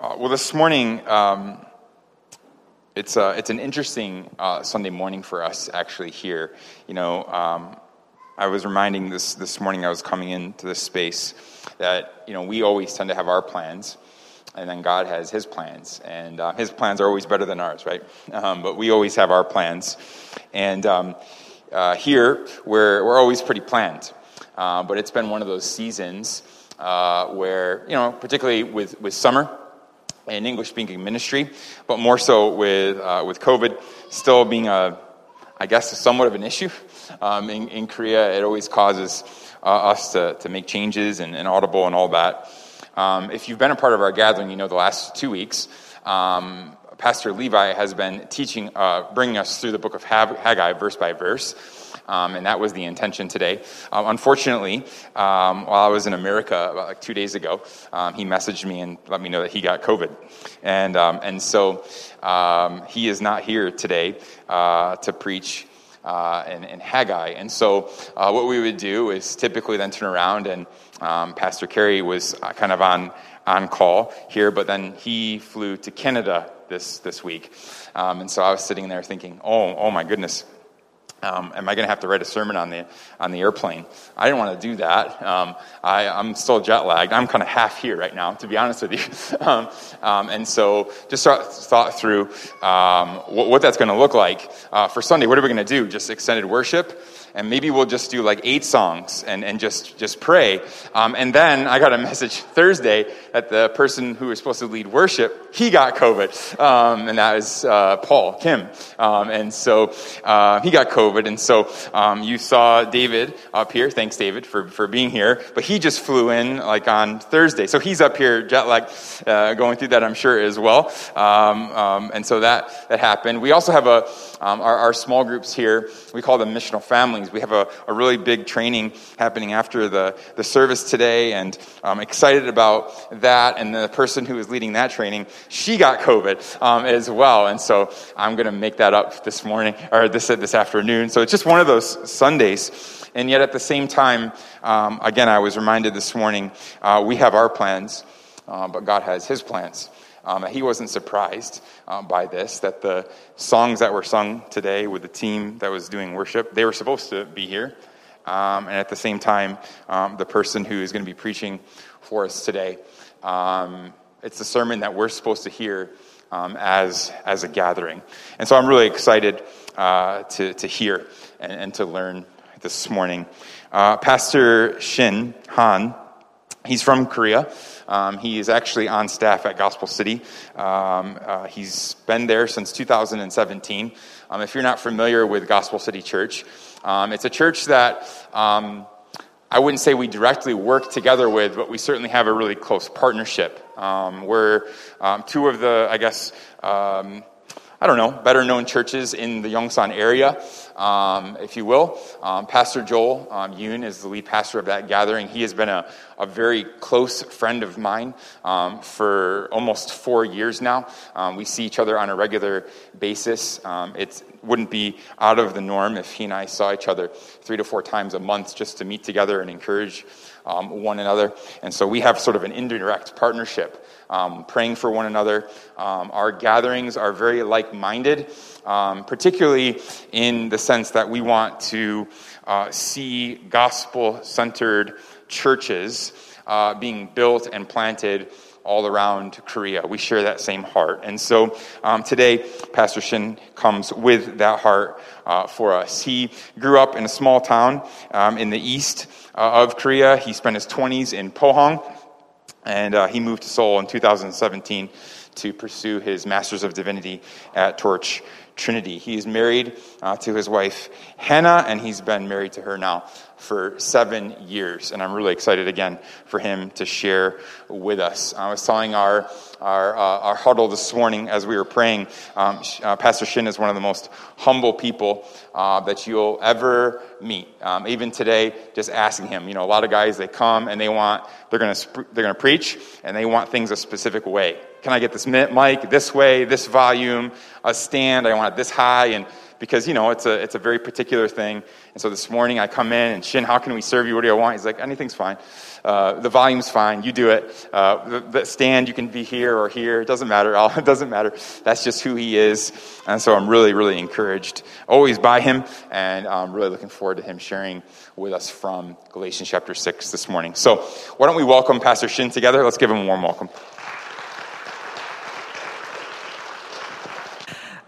Uh, well, this morning, um, it's, uh, it's an interesting uh, Sunday morning for us actually here. You know, um, I was reminding this this morning I was coming into this space that, you know, we always tend to have our plans, and then God has his plans. And uh, his plans are always better than ours, right? Um, but we always have our plans. And um, uh, here, we're, we're always pretty planned. Uh, but it's been one of those seasons where, you know, particularly with, with summer, in English speaking ministry, but more so with, uh, with COVID still being a, I guess, somewhat of an issue um, in, in, Korea. It always causes uh, us to, to make changes and, and, audible and all that. Um, if you've been a part of our gathering, you know the last two weeks, um, Pastor Levi has been teaching, uh, bringing us through the book of Haggai verse by verse. Um, and that was the intention today. Um, unfortunately, um, while I was in America about like two days ago, um, he messaged me and let me know that he got COVID, and um, and so um, he is not here today uh, to preach. Uh, in, in, Haggai. And so, uh, what we would do is typically then turn around, and Pastor Kerry was uh, kind of on, on call here, but then he flew to Canada this, this week. and so I was sitting there thinking, oh, oh my goodness, um, am I going to have to write a sermon on the on the airplane? I didn't want to do that. Um, I, am still jet lagged. I'm kind of half here right now, to be honest with you. um, um and so, just thought through um, what, what, that's going to look like uh, for Sunday. What are we going to do? Just extended worship? and maybe we'll just do like eight songs and, and just, just pray. Um, and then I got a message Thursday that the person who was supposed to lead worship, he got COVID. And that was uh, Paul, Kim. And so uh, he got COVID. And so um, you saw David up here. Thanks, David, for, for being here. But he just flew in like on Thursday. So he's up here jet lag, uh, going through that, I'm sure, as well. Um, um, and so that, that happened. We also have a, our, our small groups here, we call them missional families. We have a, a really big training happening after the, the service today, and I'm excited about that. And the person who is leading that training, she got COVID um, as well. And so I'm going to make that up this morning, or this, this afternoon. So it's just one of those Sundays. And yet at the same time, um, again, I was reminded this morning, uh, we have our plans, uh, but God has his plans. Um, he wasn't surprised um, by this, that the songs that were sung today with the team that was doing worship, they were supposed to be here. Um, and at the same time, um, the person who is going to be preaching for us today, um, it's the sermon that we're supposed to hear um, as, as a gathering. And so I'm really excited uh, to, to hear and, and, to learn this morning. Uh, Pastor Shin Han, he's from Korea. Um, he is actually on staff at Gospel City. Um, uh, he's been there since 2017. Um, if you're not familiar with Gospel City Church, um, it's a church that um, I wouldn't say we directly work together with, but we certainly have a really close partnership. Um, we're two of the, I guess, I don't know, better known churches in the Yongsan area, um, if you will. Um, pastor Joel um, Yoon is the lead pastor of that gathering. He has been a, a very close friend of mine um, for almost four years now. Um, we see each other on a regular basis. Um, it wouldn't be out of the norm if he and I saw each other three to four times a month just to meet together and encourage one another. And so we have sort of an indirect partnership, um, praying for one another. Um, our gatherings are very like minded, um, particularly in the sense that we want to uh, see gospel centered churches uh, being built and planted all around Korea. We share that same heart. And so um, today, Pastor Shin comes with that heart uh, for us. He grew up in a small town um, in the east uh, of Korea. He spent his 20s in Pohang, and uh, he moved to Seoul in 2017 to pursue his Master's of Divinity at Torch Trinity. He is married uh, to his wife, Hannah, and he's been married to her now for seven years. And I'm really excited again for him to share with us. I was telling our, our, uh, our huddle this morning as we were praying, um, uh, Pastor Shin is one of the most humble people uh, that you'll ever meet. Um, even today, just asking him, you know, a lot of guys, they come and they want, they're going to they're going to preach and they want things a specific way. Can I get this mic this way, this volume, a stand? I want it this high. And because, you know, it's a, it's a very particular thing. And so this morning I come in and, Shin, how can we serve you? What do you want? He's like, anything's fine. Uh, the volume's fine. You do it. Uh, the, the, stand, you can be here or here. It doesn't matter. All, it doesn't matter. That's just who he is. And so I'm really, really encouraged always by him. And I'm really looking forward to him sharing with us from Galatians chapter 6 this morning. So why don't we welcome Pastor Shin together? Let's give him a warm welcome.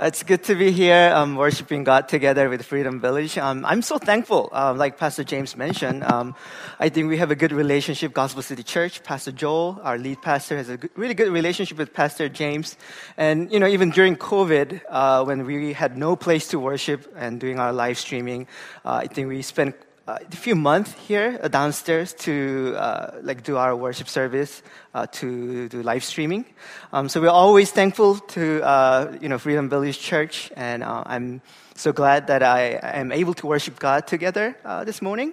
It's good to be here, um, worshiping God together with Freedom Village. Um, I'm so thankful. Uh, like Pastor James mentioned, um, I think we have a good relationship. Gospel City Church, Pastor Joel, our lead pastor, has a good, really good relationship with Pastor James. And you know, even during COVID, uh, when we had no place to worship and doing our live streaming, uh, I think we spent uh, a few months here uh, downstairs to uh, like do our worship service uh, to do live streaming. Um, so we're always thankful to uh, you know Freedom Village Church, and uh, I'm so glad that I am able to worship God together this morning.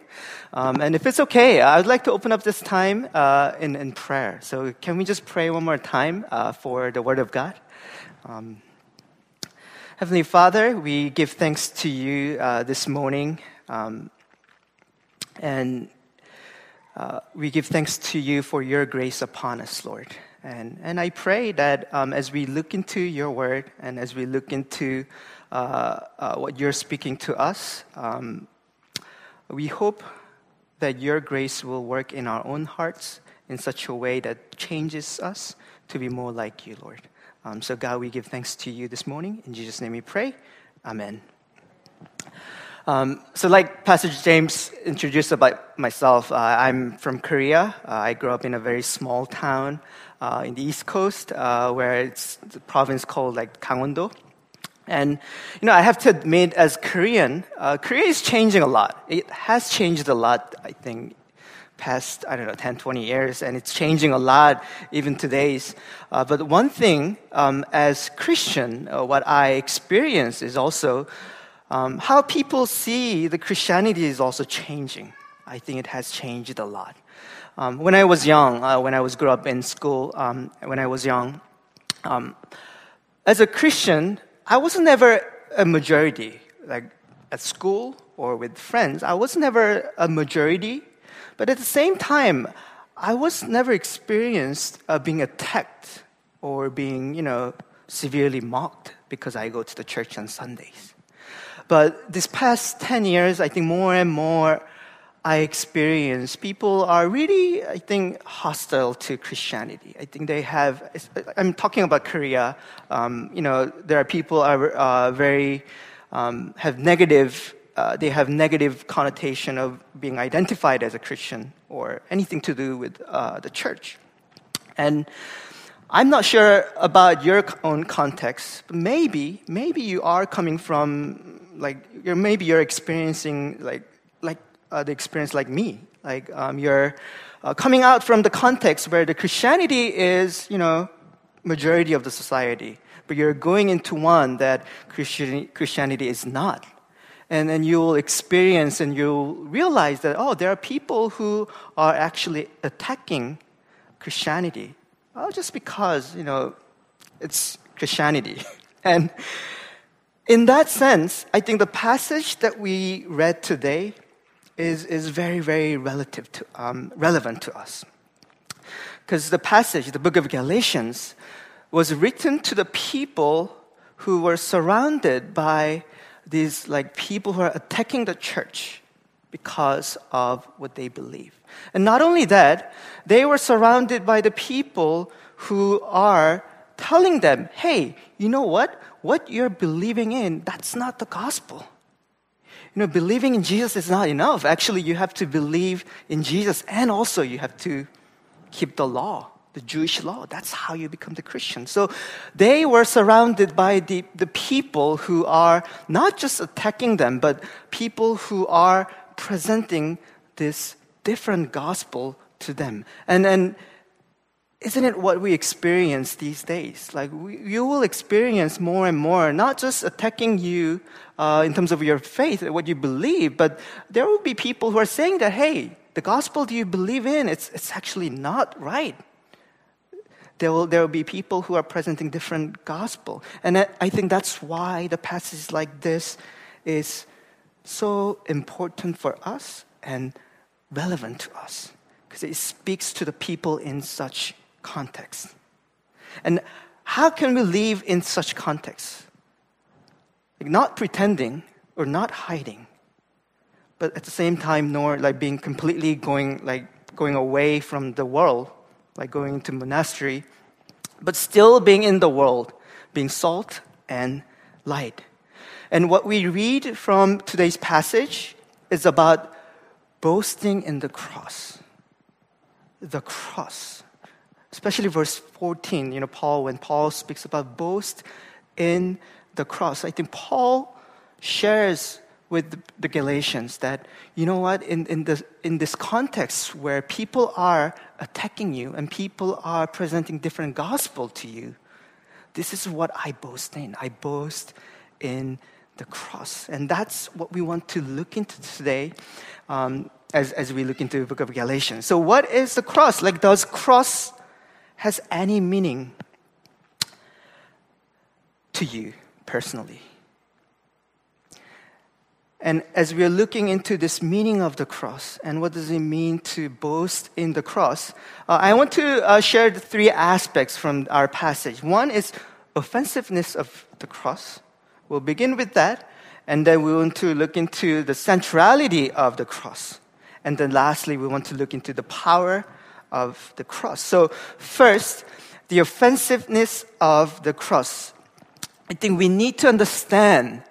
Um, and if it's okay, I would like to open up this time in, in prayer. So can we just pray one more time for the Word of God? Um, Heavenly Father, we give thanks to you this morning. Um, and uh, we give thanks to you for your grace upon us, Lord. And, and I pray that um, as we look into your word and as we look into uh, uh, what you're speaking to us, um, we hope that your grace will work in our own hearts in such a way that changes us to be more like you, Lord. Um, so, God, we give thanks to you this morning. In Jesus' name we pray. Amen. Um, so, like Pastor James introduced about myself, uh, I'm from Korea. Uh, I grew up in a very small town uh, in the East Coast, uh, where it's a province called like Gangwon-do. And you know, I have to admit, as Korean, uh, Korea is changing a lot. It has changed a lot, I think, past I don't know 10, 20 years, and it's changing a lot even today's. Uh, but one thing, um, as Christian, what I experience is also um, how people see the Christianity is also changing. I think it has changed a lot. Um, when I was young, uh, when I was grew up in school, um, when I was young, um, as a Christian, I was never a majority. Like at school or with friends, I was never a majority. But at the same time, I was never experienced uh, being attacked or being, you know, severely mocked because I go to the church on Sundays. But this past 10 years, I think more and more I experience people are really, I think, hostile to Christianity. I think they have, I'm talking about Korea, um, you know, there are people are uh, very, um, have negative, uh, they have negative connotation of being identified as a Christian or anything to do with uh, the church. And I'm not sure about your own context, but maybe, maybe you are coming from like you're maybe you're experiencing like like uh, the experience like me. Like um, you're uh, coming out from the context where the christianity is you know majority of the society but you're going into one that Christian, christianity is not. And then you'll experience and you'll realize that oh there are people who are actually attacking christianity well, just because you know it's christianity. And in that sense, I think the passage that we read today is, is very, very relative to, um, relevant to us. Because the passage, the book of Galatians, was written to the people who were surrounded by these like people who are attacking the church because of what they believe. And not only that, they were surrounded by the people who are telling them, hey, you know what? What you're believing in, that's not the gospel. You know, believing in Jesus is not enough. Actually, you have to believe in Jesus and also you have to keep the law, the Jewish law. That's how you become the Christian. So they were surrounded by the, the people who are not just attacking them, but people who are presenting this different gospel to them. And, and isn't it what we experience these days? Like, we, you will experience more and more, not just attacking you uh, in terms of your faith, what you believe, but there will be people who are saying that, hey, the gospel do you believe in, it's, it's actually not right. There will, there will be people who are presenting different gospel. And I, I think that's why the passage like this is so important for us and relevant to us because it speaks to the people in such context. And how can we live in such context? Like not pretending or not hiding, but at the same time, nor like being completely going like going away from the world, like going into monastery, but still being in the world, being salt and light. And what we read from today's passage is about boasting in the cross. The cross. Especially verse 14, you know, Paul, when Paul speaks about boast in the cross, I think Paul shares with the Galatians that, you know what, in, in, the, in this context where people are attacking you and people are presenting different gospel to you, this is what I boast in. I boast in the cross. And that's what we want to look into today um, as, as we look into the book of Galatians. So, what is the cross? Like, does cross has any meaning to you personally? And as we are looking into this meaning of the cross and what does it mean to boast in the cross, uh, I want to uh, share the three aspects from our passage. One is offensiveness of the cross. We'll begin with that, and then we want to look into the centrality of the cross. And then lastly, we want to look into the power of the cross. So, first, the offensiveness of the cross. I think we need to understand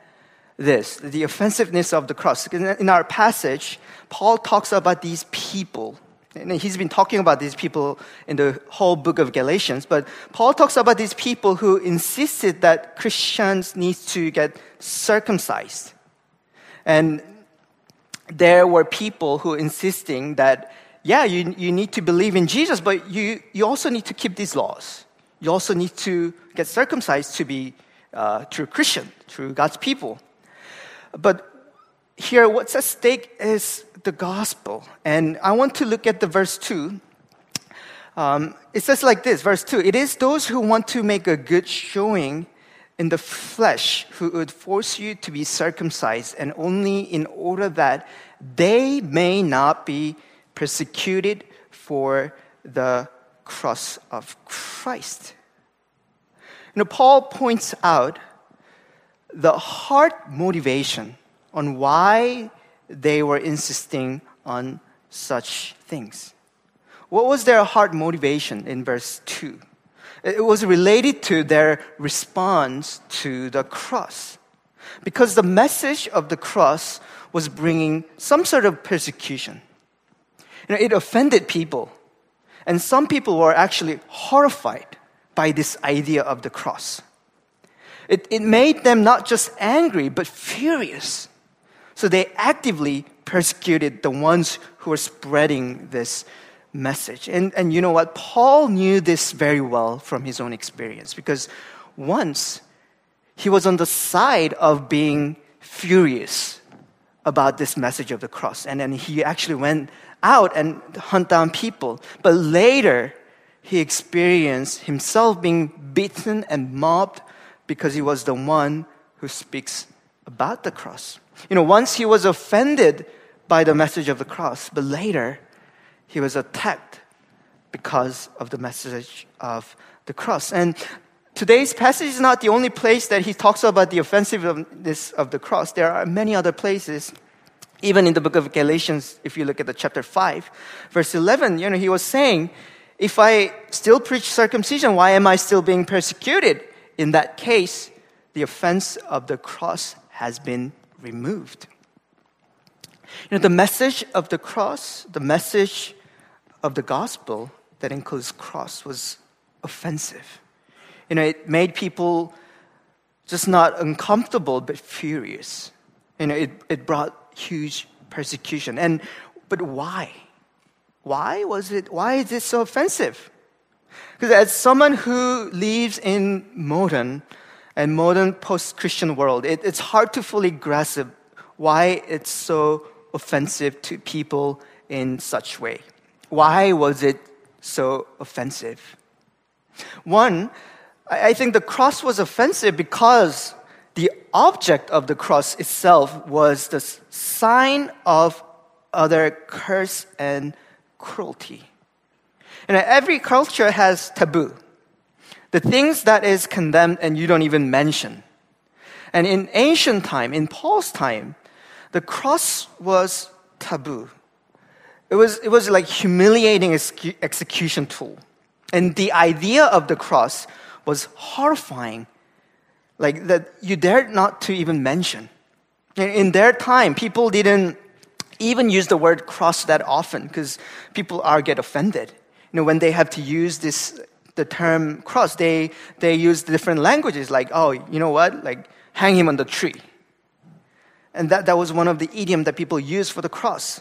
this the offensiveness of the cross. In our passage, Paul talks about these people. And he's been talking about these people in the whole book of Galatians, but Paul talks about these people who insisted that Christians need to get circumcised. And there were people who insisting that, yeah, you, you need to believe in Jesus, but you, you also need to keep these laws. You also need to get circumcised to be uh, true Christian, true God's people. But here, what's at stake is the gospel. And I want to look at the verse 2. Um, it says like this, verse 2 It is those who want to make a good showing in the flesh who would force you to be circumcised, and only in order that they may not be persecuted for the cross of Christ. Know, Paul points out the heart motivation on why they were insisting on such things. What was their heart motivation in verse 2? It was related to their response to the cross. Because the message of the cross was bringing some sort of persecution. You know, it offended people. And some people were actually horrified by this idea of the cross. It, it made them not just angry, but furious. So they actively persecuted the ones who were spreading this message. And, and you know what? Paul knew this very well from his own experience because once he was on the side of being furious about this message of the cross. And then he actually went out and hunt down people. But later, he experienced himself being beaten and mobbed because he was the one who speaks about the cross. You know, once he was offended by the message of the cross, but later he was attacked because of the message of the cross. And today's passage is not the only place that he talks about the offensiveness of the cross. There are many other places. Even in the book of Galatians, if you look at the chapter 5, verse 11, you know, he was saying, if I still preach circumcision, why am I still being persecuted? in that case, the offense of the cross has been removed. You know, the message of the cross, the message of the gospel that includes cross was offensive. You know, it made people just not uncomfortable, but furious. You know, it, it brought huge persecution. And, but why? Why was it, why is it so offensive? Because as someone who lives in modern and modern post-Christian world, it, it's hard to fully grasp why it's so offensive to people in such way. Why was it so offensive? One, I I think the cross was offensive because the object of the cross itself was the sign of other curse and cruelty. And every culture has taboo. The things that is condemned and you don't even mention. And in ancient time, in Paul's time, the cross was taboo. It was, it was like humiliating execution tool. And the idea of the cross was horrifying, like that you dared not to even mention. In- their time, people didn't even use the word cross that often because people are get offended. You know, when they have to use this, the term cross, they, they use different languages like, oh, you know what? Like, hang him on the tree. And that, that was one of the idiom that people used for the cross.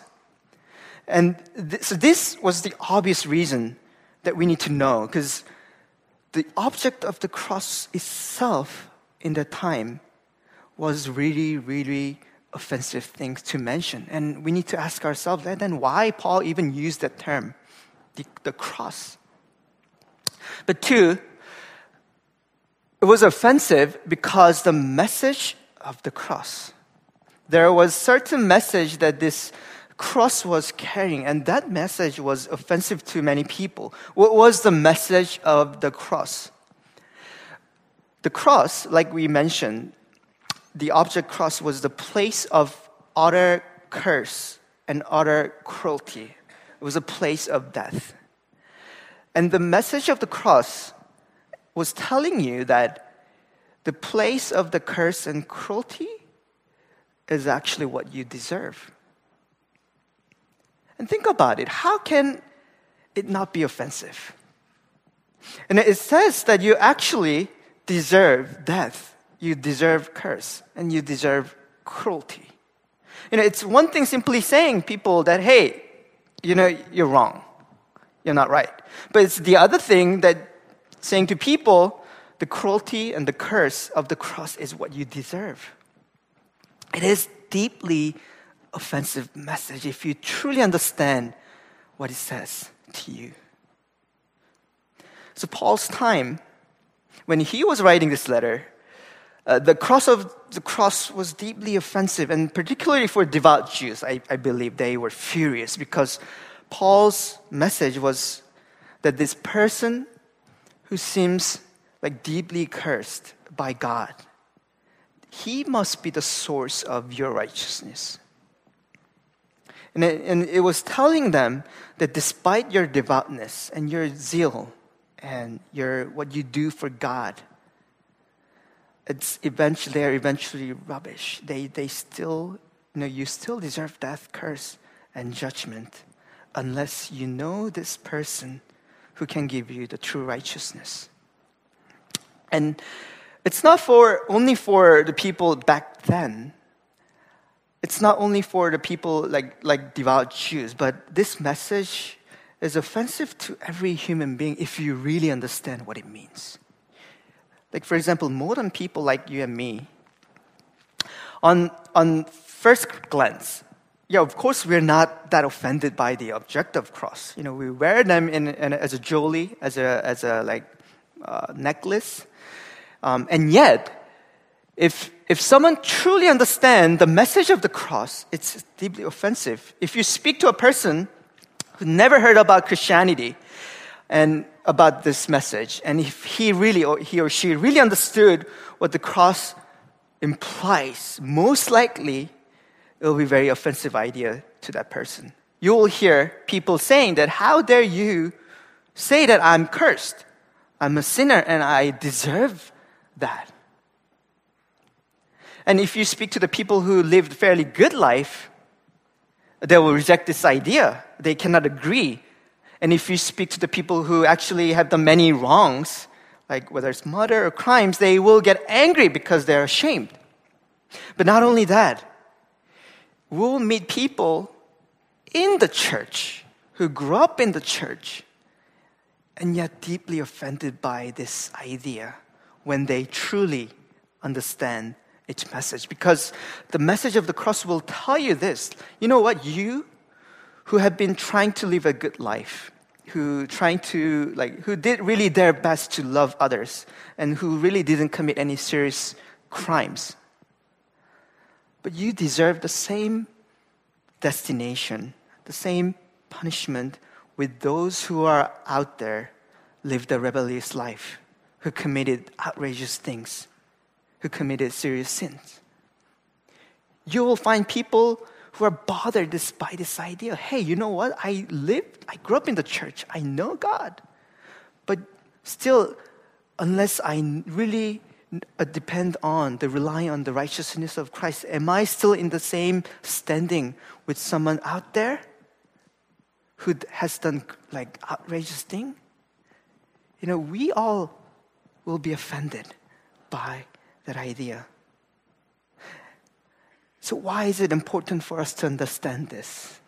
And th- so this was the obvious reason that we need to know, because the object of the cross itself in that time was really, really offensive things to mention. And we need to ask ourselves then, then why Paul even used that term, the, the cross. But two, it was offensive because the message of the cross. There was certain message that this cross was carrying, and that message was offensive to many people. What was the message of the cross? The cross, like we mentioned, the object cross was the place of utter curse and utter cruelty. It was a place of death. And the message of the cross was telling you that the place of the curse and cruelty is actually what you deserve. And think about it how can it not be offensive? And it says that you actually deserve death, you deserve curse, and you deserve cruelty. You know, it's one thing simply saying people that, hey, you know, you're wrong, you're not right. But it's the other thing that saying to people, the cruelty and the curse of the cross is what you deserve. It is deeply offensive message if you truly understand what it says to you. So Paul's time, when he was writing this letter, uh, the cross of the cross was deeply offensive, and particularly for devout Jews, I, I believe they were furious because Paul's message was that this person who seems like deeply cursed by God, he must be the source of your righteousness. And it, and it was telling them that despite your devoutness and your zeal and your what you do for God, it's eventually they're eventually rubbish. They they still you know you still deserve death, curse, and judgment unless you know this person who can give you the true righteousness. And it's not for only for the people back then. It's not only for the people like, like devout Jews, but this message is offensive to every human being if you really understand what it means. Like, for example, modern people like you and me, on, on first glance, yeah, of course, we're not that offended by the objective cross. You know, we wear them in, in as a jewelry, as a, as a like, uh, necklace. Um, and yet, if, if someone truly understands the message of the cross, it's deeply offensive. If you speak to a person who never heard about Christianity and about this message, and if he really or he or she really understood what the cross implies, most likely it will be a very offensive idea to that person. You will hear people saying that, how dare you say that I'm cursed? I'm a sinner and I deserve that. And if you speak to the people who lived fairly good life, they will reject this idea. They cannot agree. And if you speak to the people who actually have done many wrongs, like whether it's murder or crimes, they will get angry because they're ashamed. But not only that, we'll meet people in the church who grew up in the church and yet deeply offended by this idea when they truly understand its message. Because the message of the cross will tell you this you know what? You who have been trying to live a good life, who trying to like who did really their best to love others and who really didn't commit any serious crimes. But you deserve the same destination, the same punishment with those who are out there lived a rebellious life, who committed outrageous things, who committed serious sins. You will find people who are bothered by this idea. Hey, you know what? I lived, I grew up in the church, I know God. But still, unless I really uh, depend on, the rely on the righteousness of Christ, am I still in the same standing with someone out there who has done like outrageous thing? You know, we all will be offended by that idea. So, why is it important for us to understand this?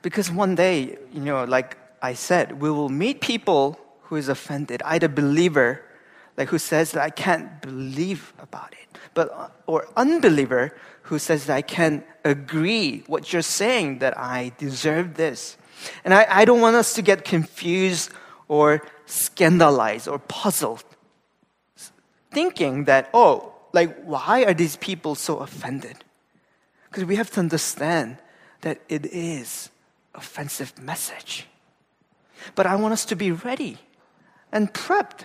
Because one day, you know, like I said, we will meet people who is offended, either believer, like who says that I can't believe about it, but or unbeliever who says that I can't agree what you're saying that I deserve this. And I, I don't want us to get confused or scandalized or puzzled, thinking that, oh, like, why are these people so offended? Because we have to understand that it is offensive message. But I want us to be ready and prepped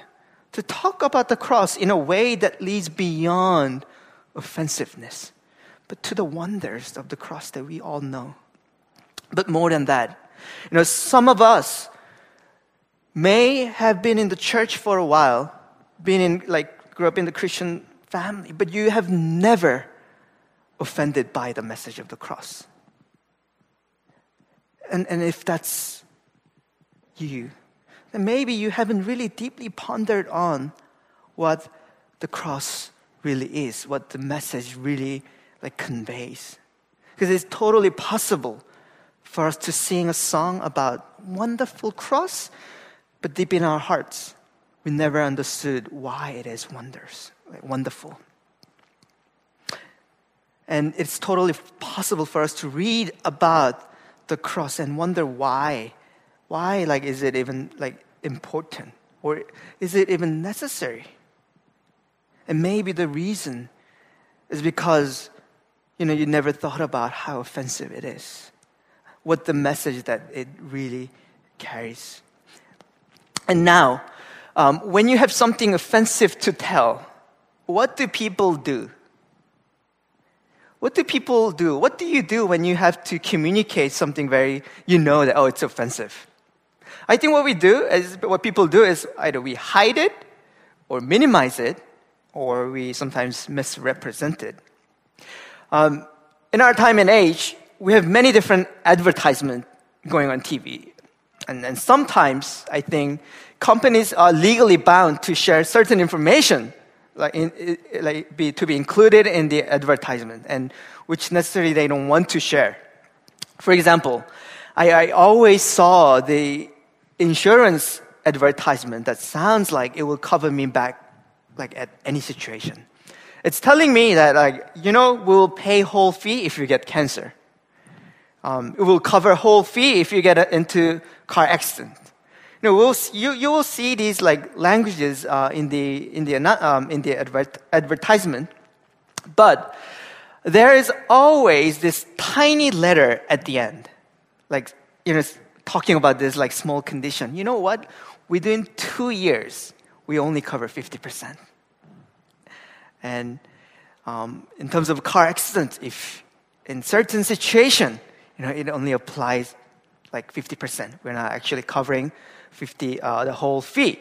to talk about the cross in a way that leads beyond offensiveness, but to the wonders of the cross that we all know. But more than that, you know, some of us may have been in the church for a while, been in like grew up in the Christian family, but you have never offended by the message of the cross. And, and if that's you, then maybe you haven't really deeply pondered on what the cross really is, what the message really like conveys. Because it's totally possible for us to sing a song about wonderful cross, but deep in our hearts, we never understood why it is wonders wonderful. And it's totally possible for us to read about the cross and wonder why. Why, like, is it even, like, important? Or is it even necessary? And maybe the reason is because, you know, you never thought about how offensive it is. What the message that it really carries. And now, um, when you have something offensive to tell, what do people do? What do people do? What do you do when you have to communicate something very, you know that, oh, it's offensive? I think what we do is, what people do is either we hide it or minimize it or we sometimes misrepresent it. Um, in our time and age, we have many different advertisements going on TV. And, and sometimes I think companies are legally bound to share certain information like, in, like be, to be included in the advertisement and which necessarily they don't want to share. For example, I, I always saw the insurance advertisement that sounds like it will cover me back like at any situation. It's telling me that like, you know, we'll pay whole fee if you get cancer. Um, it will cover whole fee if you get into car accident. You know, we'll, you, you will see these like languages uh, in the, in the, um, in the advert, advertisement, but there is always this tiny letter at the end, like, you know, talking about this like small condition. You know what? Within two years, we only cover 50%. And um, in terms of car accident, if in certain situation, you know, it only applies like 50%. We're not actually covering 50, uh, the whole fee.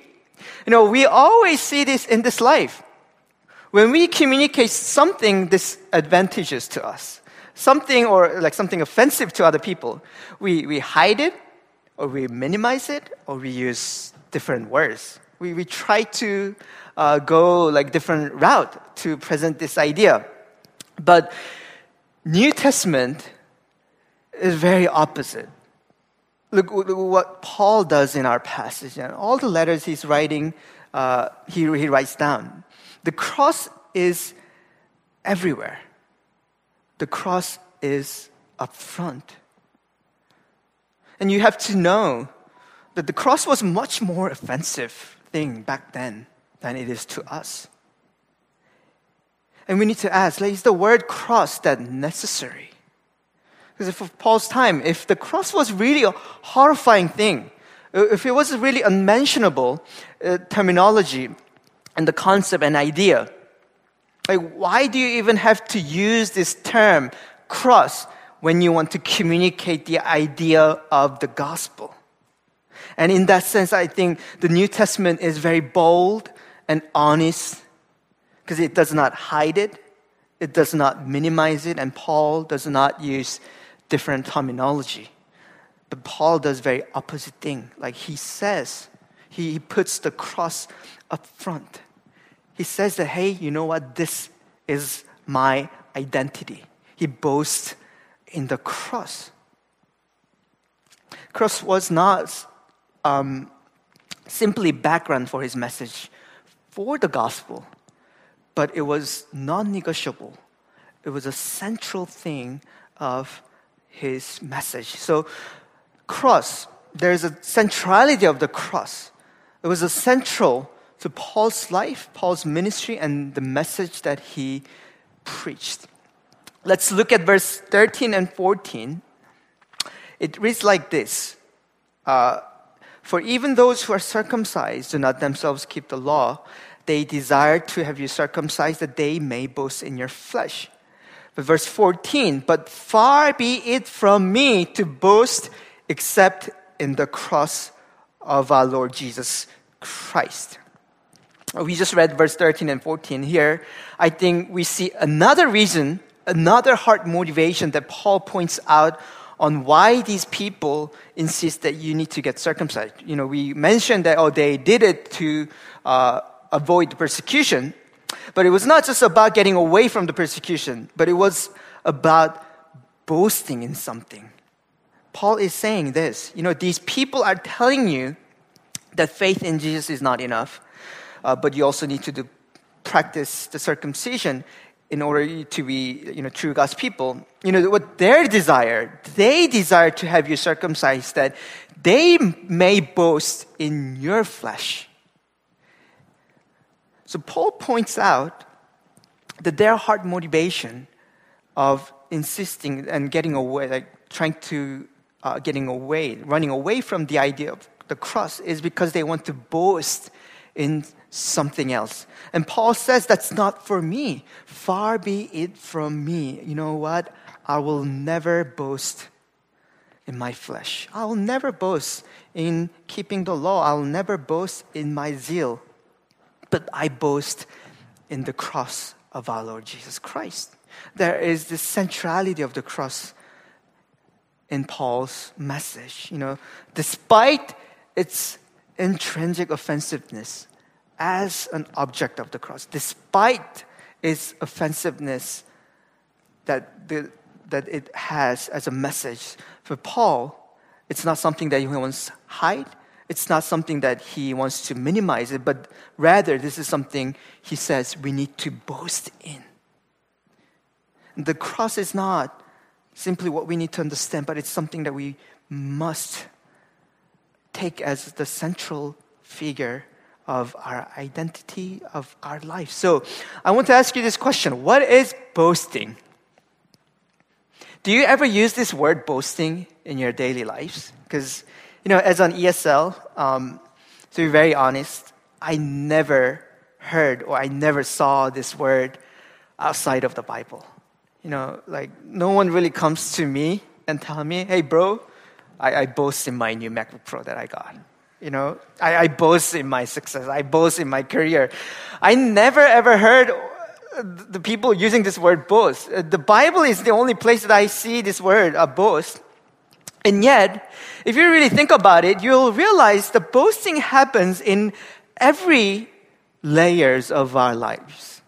You know, we always see this in this life. When we communicate something disadvantageous to us, something or like something offensive to other people, we, we hide it, or we minimize it, or we use different words. We, we try to uh, go like different route to present this idea. But New Testament is very opposite. Look, look what Paul does in our passage. And all the letters he's writing, uh, he, he writes down. The cross is everywhere. The cross is up front. And you have to know that the cross was much more offensive thing back then than it is to us. And we need to ask, like, is the word cross that necessary? Because for Paul's time, if the cross was really a horrifying thing, if it was really unmentionable uh, terminology and the concept and idea, like why do you even have to use this term cross when you want to communicate the idea of the gospel? And in that sense, I think the New Testament is very bold and honest because it does not hide it, it does not minimize it, and Paul does not use different terminology. But Paul does very opposite thing. Like he says, he puts the cross up front. He says that, hey, you know what? This is my identity. He boasts in the cross. Cross was not um, simply background for his message for the gospel, but it was non-negotiable. It was a central thing of his message. So, cross, there's a centrality of the cross. It was central to Paul's life, Paul's ministry, and the message that he preached. Let's look at verse 13 and 14. It reads like this uh, For even those who are circumcised do not themselves keep the law, they desire to have you circumcised that they may boast in your flesh. But verse 14, but far be it from me to boast except in the cross of our Lord Jesus Christ. We just read verse 13 and 14 here. I think we see another reason, another heart motivation that Paul points out on why these people insist that you need to get circumcised. You know, we mentioned that, oh, they did it to uh, avoid persecution. But it was not just about getting away from the persecution, but it was about boasting in something. Paul is saying this you know, these people are telling you that faith in Jesus is not enough, uh, but you also need to do, practice the circumcision in order to be you know, true God's people. You know, what their desire, they desire to have you circumcised that they may boast in your flesh. So Paul points out that their heart motivation of insisting and getting away, like trying to uh, getting away, running away from the idea of the cross, is because they want to boast in something else. And Paul says, That's not for me. Far be it from me. You know what? I will never boast in my flesh. I will never boast in keeping the law. I'll never boast in my zeal but I boast in the cross of our Lord Jesus Christ. There is this centrality of the cross in Paul's message. You know, despite its intrinsic offensiveness as an object of the cross, despite its offensiveness that, the, that it has as a message, for Paul, it's not something that he wants to hide it's not something that he wants to minimize it, but rather this is something he says we need to boast in. The cross is not simply what we need to understand, but it's something that we must take as the central figure of our identity, of our life. So I want to ask you this question What is boasting? Do you ever use this word boasting in your daily lives? Because you know, as an ESL, um, to be very honest, I never heard or I never saw this word outside of the Bible. You know, like no one really comes to me and tell me, hey, bro, I, I boast in my new MacBook Pro that I got. You know, I, I boast in my success. I boast in my career. I never ever heard the people using this word boast. The Bible is the only place that I see this word, a boast. And yet, if you really think about it, you'll realize the boasting happens in every layers of our lives.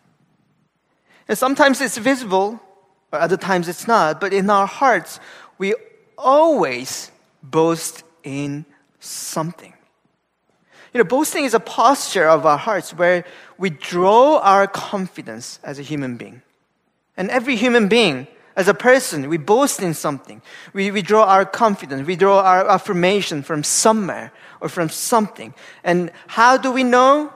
And sometimes it's visible, or other times it's not, but in our hearts, we always boast in something. You know, boasting is a posture of our hearts where we draw our confidence as a human being. And every human being as a person, we boast in something. We, we draw our confidence, we draw our affirmation from somewhere or from something. And how do we know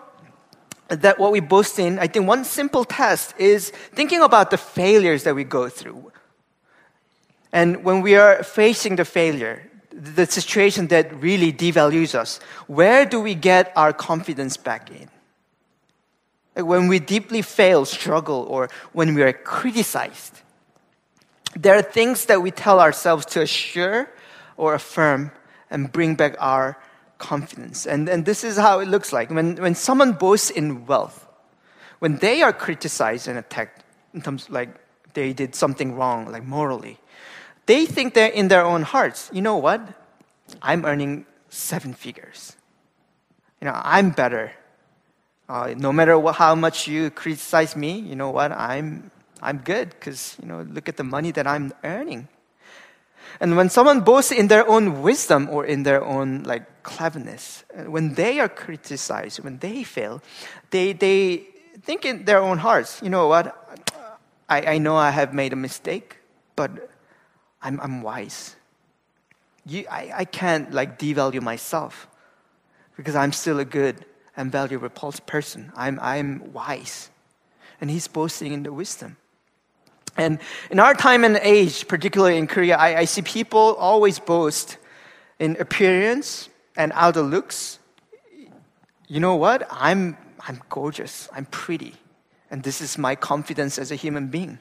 that what we boast in? I think one simple test is thinking about the failures that we go through. And when we are facing the failure, the situation that really devalues us, where do we get our confidence back in? When we deeply fail, struggle, or when we are criticized, there are things that we tell ourselves to assure or affirm and bring back our confidence. And, and this is how it looks like. When, when someone boasts in wealth, when they are criticized and attacked in terms like they did something wrong, like morally, they think that in their own hearts, you know what? I'm earning seven figures. You know, I'm better. Uh, no matter what, how much you criticize me, you know what? I'm, I'm good because, you know, look at the money that I'm earning. And when someone boasts in their own wisdom or in their own like cleverness, uh, when they are criticized, when they fail, they, they think in their own hearts, you know what? I, I know I have made a mistake, but I'm, I'm wise. You, I, I can't like devalue myself because I'm still a good and valuable person. I'm, I'm wise. And he's boasting in the wisdom. And in our time and age, particularly in Korea, I, I see people always boast in appearance and outer looks. You know what? I'm, I'm gorgeous. I'm pretty. And this is my confidence as a human being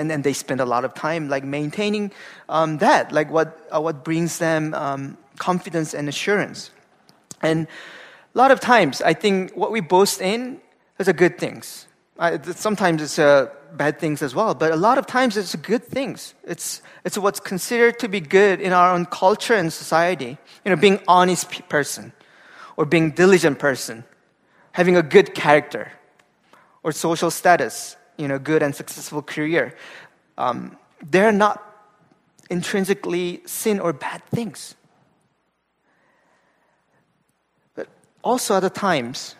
and then they spend a lot of time like maintaining um, that, like what uh, what brings them um, confidence and assurance. And a lot of times, I think what we boast in is a good things. Sometimes it's uh, bad things as well, but a lot of times it's good things. It's it's what's considered to be good in our own culture and society. You know, being honest person, or being diligent person, having a good character, or social status you know, good and successful career, um, they're not intrinsically sin or bad things. But also at the times,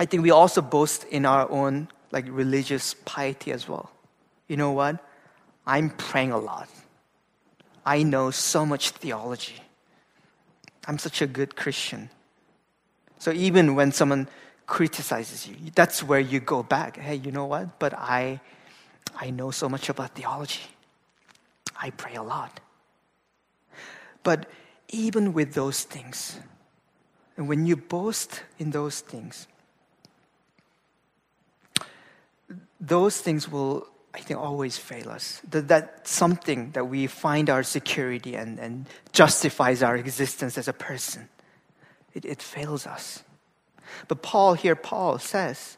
I think we also boast in our own like religious piety as well. You know what? I'm praying a lot. I know so much theology. I'm such a good Christian. So even when someone criticizes you. That's where you go back. Hey, you know what? But I, I know so much about theology. I pray a lot. But even with those things, and when you boast in those things, those things will, I think, always fail us. That, that something that we find our security and, and justifies our existence as a person, it, it fails us. But Paul here, Paul says,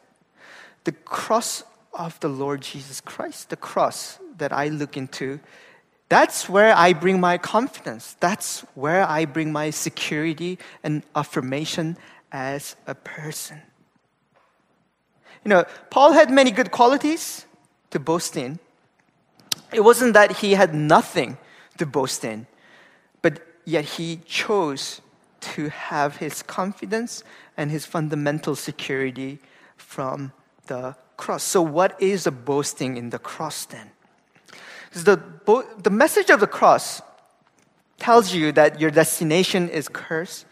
the cross of the Lord Jesus Christ, the cross that I look into, that's where I bring my confidence. That's where I bring my security and affirmation as a person. You know, Paul had many good qualities to boast in. It wasn't that he had nothing to boast in, but yet he chose to have his confidence and his fundamental security from the cross. So, what is the boasting in the cross then? The, the message of the cross tells you that your destination is curse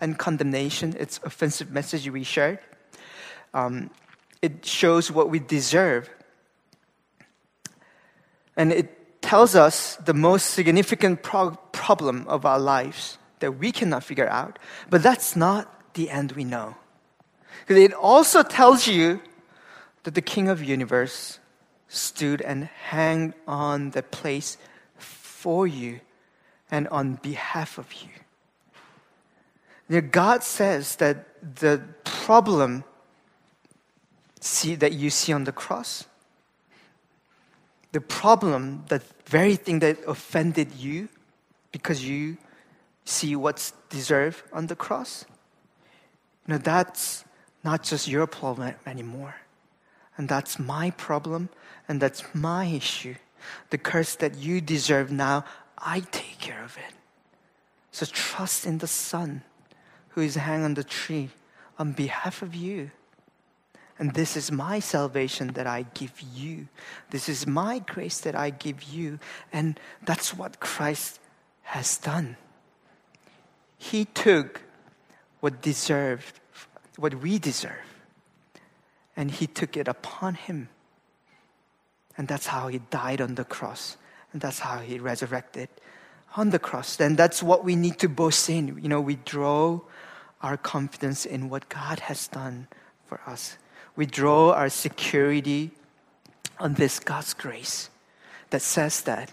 and condemnation. It's offensive message we shared. Um, it shows what we deserve. And it tells us the most significant pro- problem of our lives that we cannot figure out. But that's not the end we know. Because it also tells you that the King of universe stood and hanged on the place for you and on behalf of you. Now, God says that the problem see, that you see on the cross, the problem, the very thing that offended you because you see what's deserved on the cross, you know, that's not just your problem anymore. And that's my problem, and that's my issue. The curse that you deserve now, I take care of it. So trust in the Son who is hanging on the tree on behalf of you. And this is my salvation that I give you. This is my grace that I give you. And that's what Christ has done. He took what deserved, what we deserve, and He took it upon Him. And that's how He died on the cross, and that's how He resurrected on the cross. And that's what we need to boast in. You know, we draw our confidence in what God has done for us. We draw our security on this God's grace that says that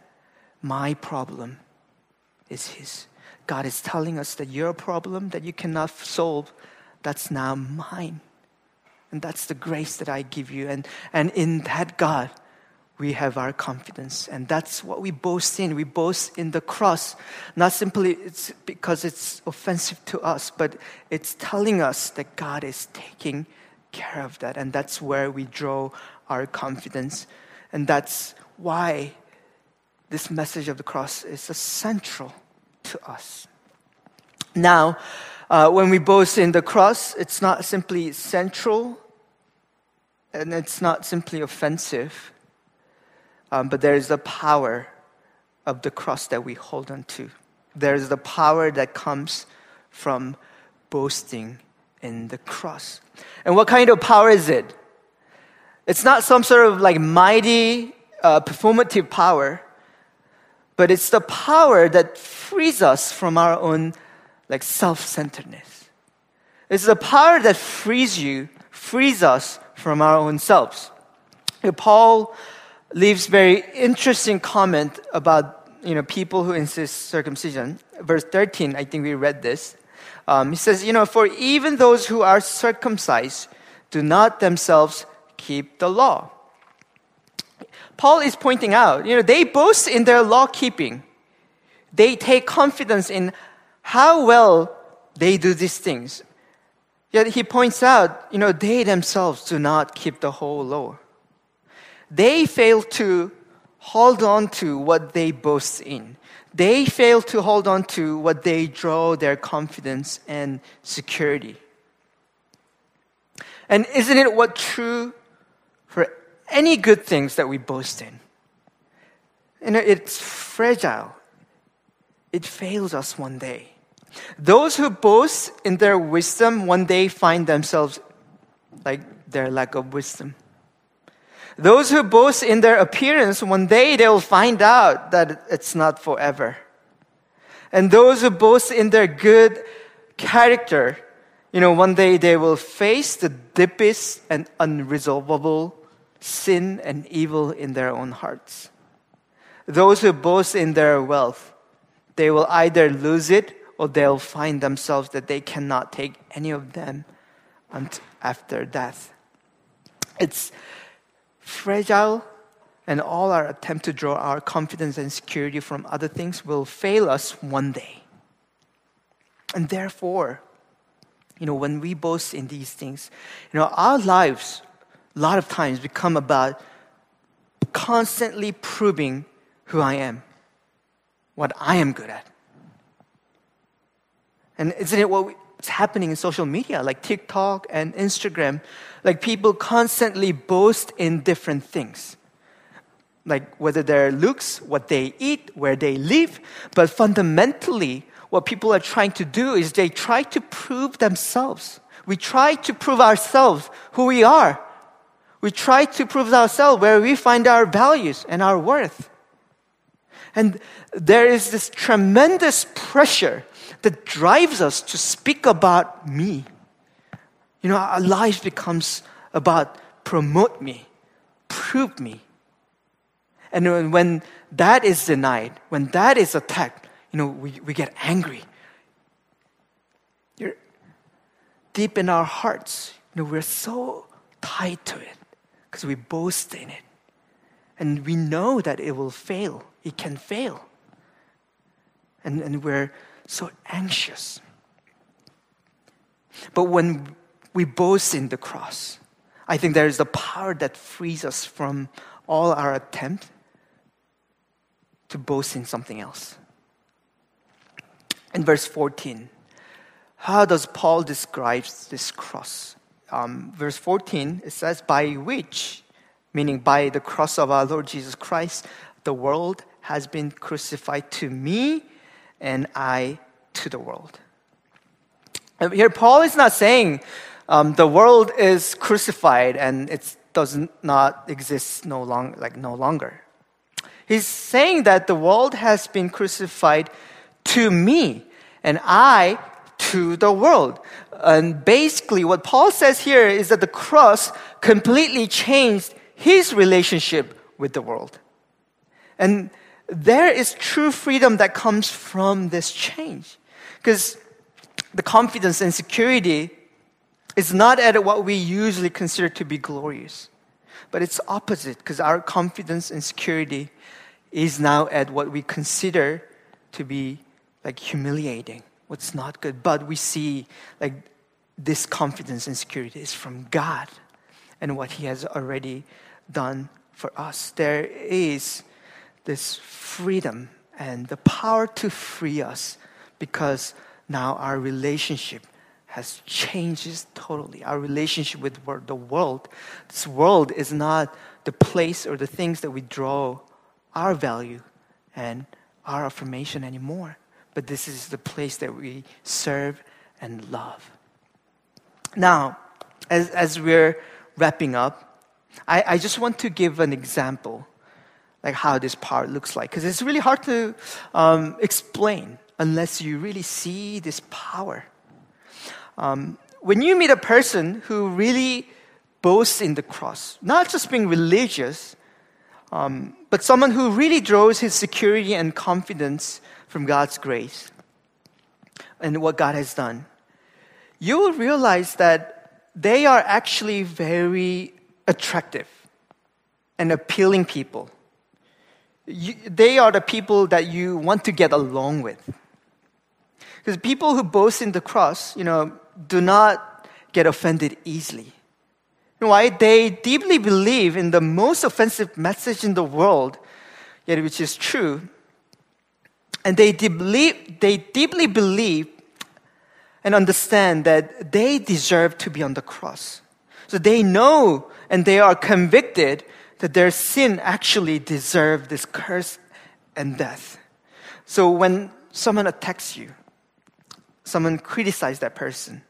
my problem is His. God is telling us that your problem that you cannot solve, that's now mine. And that's the grace that I give you. And, and in that God, we have our confidence. And that's what we boast in. We boast in the cross, not simply it's because it's offensive to us, but it's telling us that God is taking care of that. And that's where we draw our confidence. And that's why this message of the cross is so central to us. Now, uh, when we boast in the cross, it's not simply central and it's not simply offensive, um, but there is the power of the cross that we hold on to. There is the power that comes from boasting in the cross. And what kind of power is it? It's not some sort of like mighty uh, performative power, but it's the power that frees us from our own like self-centeredness. It's the power that frees you, frees us from our own selves. Paul leaves very interesting comment about you know people who insist circumcision. Verse 13, I think we read this. Um, he says, you know, for even those who are circumcised do not themselves keep the law. Paul is pointing out, you know, they boast in their law keeping. They take confidence in how well they do these things. Yet he points out, you know, they themselves do not keep the whole law. They fail to hold on to what they boast in. They fail to hold on to what they draw their confidence and security. And isn't it what true for any good things that we boast in? You know, it's fragile. It fails us one day. Those who boast in their wisdom one day find themselves like their lack of wisdom. Those who boast in their appearance, one day they'll find out that it's not forever. And those who boast in their good character, you know, one day they will face the deepest and unresolvable sin and evil in their own hearts. Those who boast in their wealth, they will either lose it or they'll find themselves that they cannot take any of them after death. It's fragile, and all our attempt to draw our confidence and security from other things will fail us one day. And therefore, you know, when we boast in these things, you know, our lives a lot of times become about constantly proving who I am, what I am good at. And isn't it what's happening in social media, like TikTok and Instagram? Like people constantly boast in different things. Like whether their looks, what they eat, where they live. But fundamentally, what people are trying to do is they try to prove themselves. We try to prove ourselves who we are. We try to prove ourselves where we find our values and our worth. And there is this tremendous pressure that drives us to speak about me. You know, our life becomes about promote me, prove me. And when that is denied, when that is attacked, you know, we, we get angry. You're deep in our hearts, you know, we're so tied to it because we boast in it. And we know that it will fail, it can fail. And, and we're so anxious. But when we boast in the cross, I think there is a power that frees us from all our attempt to boast in something else. In verse 14, how does Paul describe this cross? Um, verse 14, it says, By which, meaning by the cross of our Lord Jesus Christ, the world has been crucified to me and I to the world. Here, Paul is not saying um, the world is crucified and it does not exist no long, like no longer. He's saying that the world has been crucified to me, and I to the world. And basically, what Paul says here is that the cross completely changed his relationship with the world. And there is true freedom that comes from this change. Because the confidence and security is not at what we usually consider to be glorious, but it's opposite because our confidence and security is now at what we consider to be like humiliating, what's not good. But we see like this confidence and security is from God and what He has already done for us. There is this freedom and the power to free us because now our relationship has changed totally. Our relationship with the world, this world is not the place or the things that we draw our value and our affirmation anymore, but this is the place that we serve and love. Now, as, as we're wrapping up, I, I just want to give an example, like how this power looks like, because it's really hard to um, explain unless you really see this power. Um, when you meet a person who really boasts in the cross, not just being religious, um, but someone who really draws his security and confidence from God's grace and what God has done, you will realize that they are actually very attractive and appealing people. You, they are the people that you want to get along with. Because people who boast in the cross, you know, do not get offended easily. Why? They deeply believe in the most offensive message in the world, yet which is true. And they deeply, they deeply believe and understand that they deserve to be on the cross. So they know and they are convicted that their sin actually deserved this curse and death. So when someone attacks you, someone criticizes that person,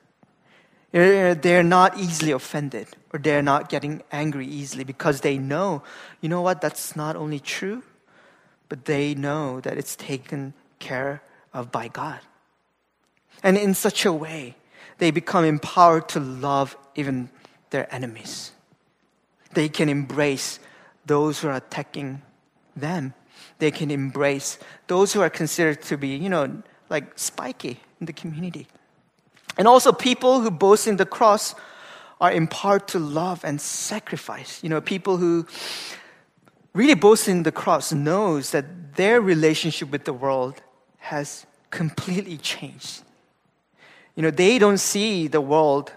they're not easily offended or they're not getting angry easily because they know, you know what, that's not only true, but they know that it's taken care of by God. And in such a way, they become empowered to love even their enemies. They can embrace those who are attacking them. They can embrace those who are considered to be, you know, like spiky in the community. And also, people who boast in the cross are empowered to love and sacrifice. You know, people who really boast in the cross knows that their relationship with the world has completely changed. You know, they don't see the world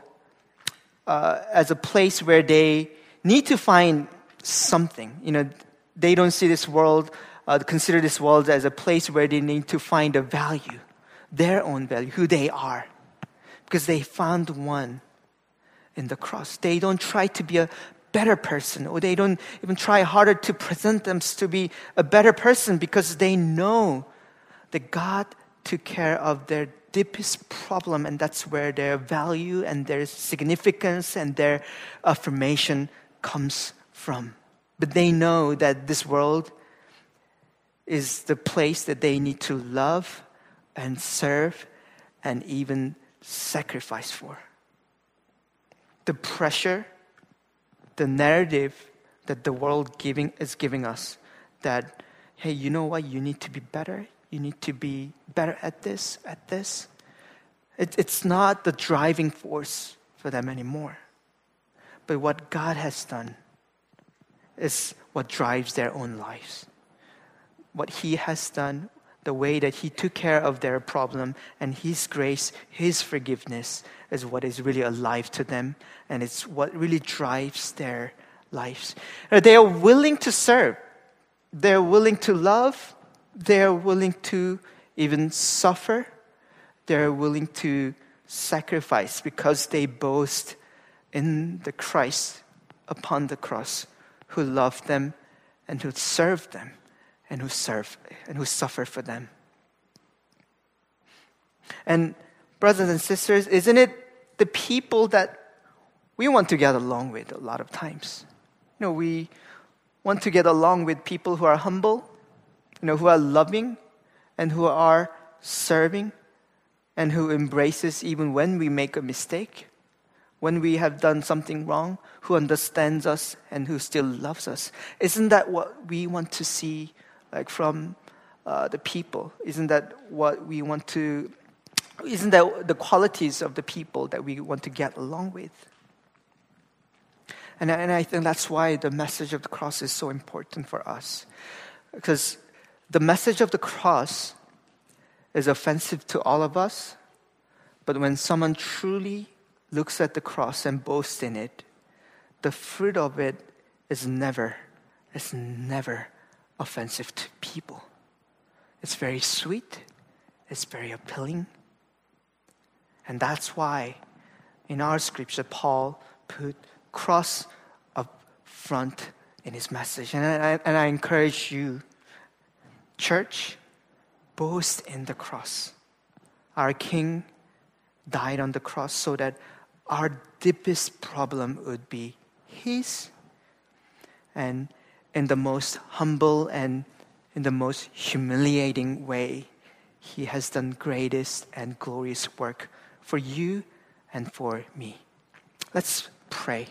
uh, as a place where they need to find something. You know, they don't see this world, uh, consider this world as a place where they need to find a value their own value, who they are, because they found one in the cross. They don't try to be a better person, or they don't even try harder to present them to be a better person because they know that God took care of their deepest problem, and that's where their value and their significance and their affirmation comes from. But they know that this world is the place that they need to love and serve and even sacrifice for. The pressure, the narrative that the world giving, is giving us that, hey, you know what? You need to be better. You need to be better at this, at this. It, it's not the driving force for them anymore. But what God has done is what drives their own lives. What He has done, the way that He took care of their problem, and His grace, His forgiveness is what is really alive to them, and it's what really drives their lives. Uh, they are willing to serve, they're willing to love, they're willing to even suffer, they're willing to sacrifice because they boast in the Christ upon the cross who loved them and who served them and who serve and who suffer for them. And brothers and sisters, isn't it the people that we want to get along with a lot of times? You know, we want to get along with people who are humble, you know, who are loving, and who are serving, and who embraces even when we make a mistake, when we have done something wrong, who understands us and who still loves us. Isn't that what we want to see, like from uh, the people? Isn't that what we want to? Isn't that the qualities of the people that we want to get along with? And, and I think that's why the message of the cross is so important for us. Because the message of the cross is offensive to all of us, but when someone truly looks at the cross and boasts in it, the fruit of it is never, is never offensive to people. It's very sweet, it's very appealing. And that's why in our scripture, Paul put cross up front in his message. And I, and I encourage you, church, boast in the cross. Our King died on the cross so that our deepest problem would be His. And in the most humble and in the most humiliating way, He has done greatest and glorious work for you and for me. Let's pray.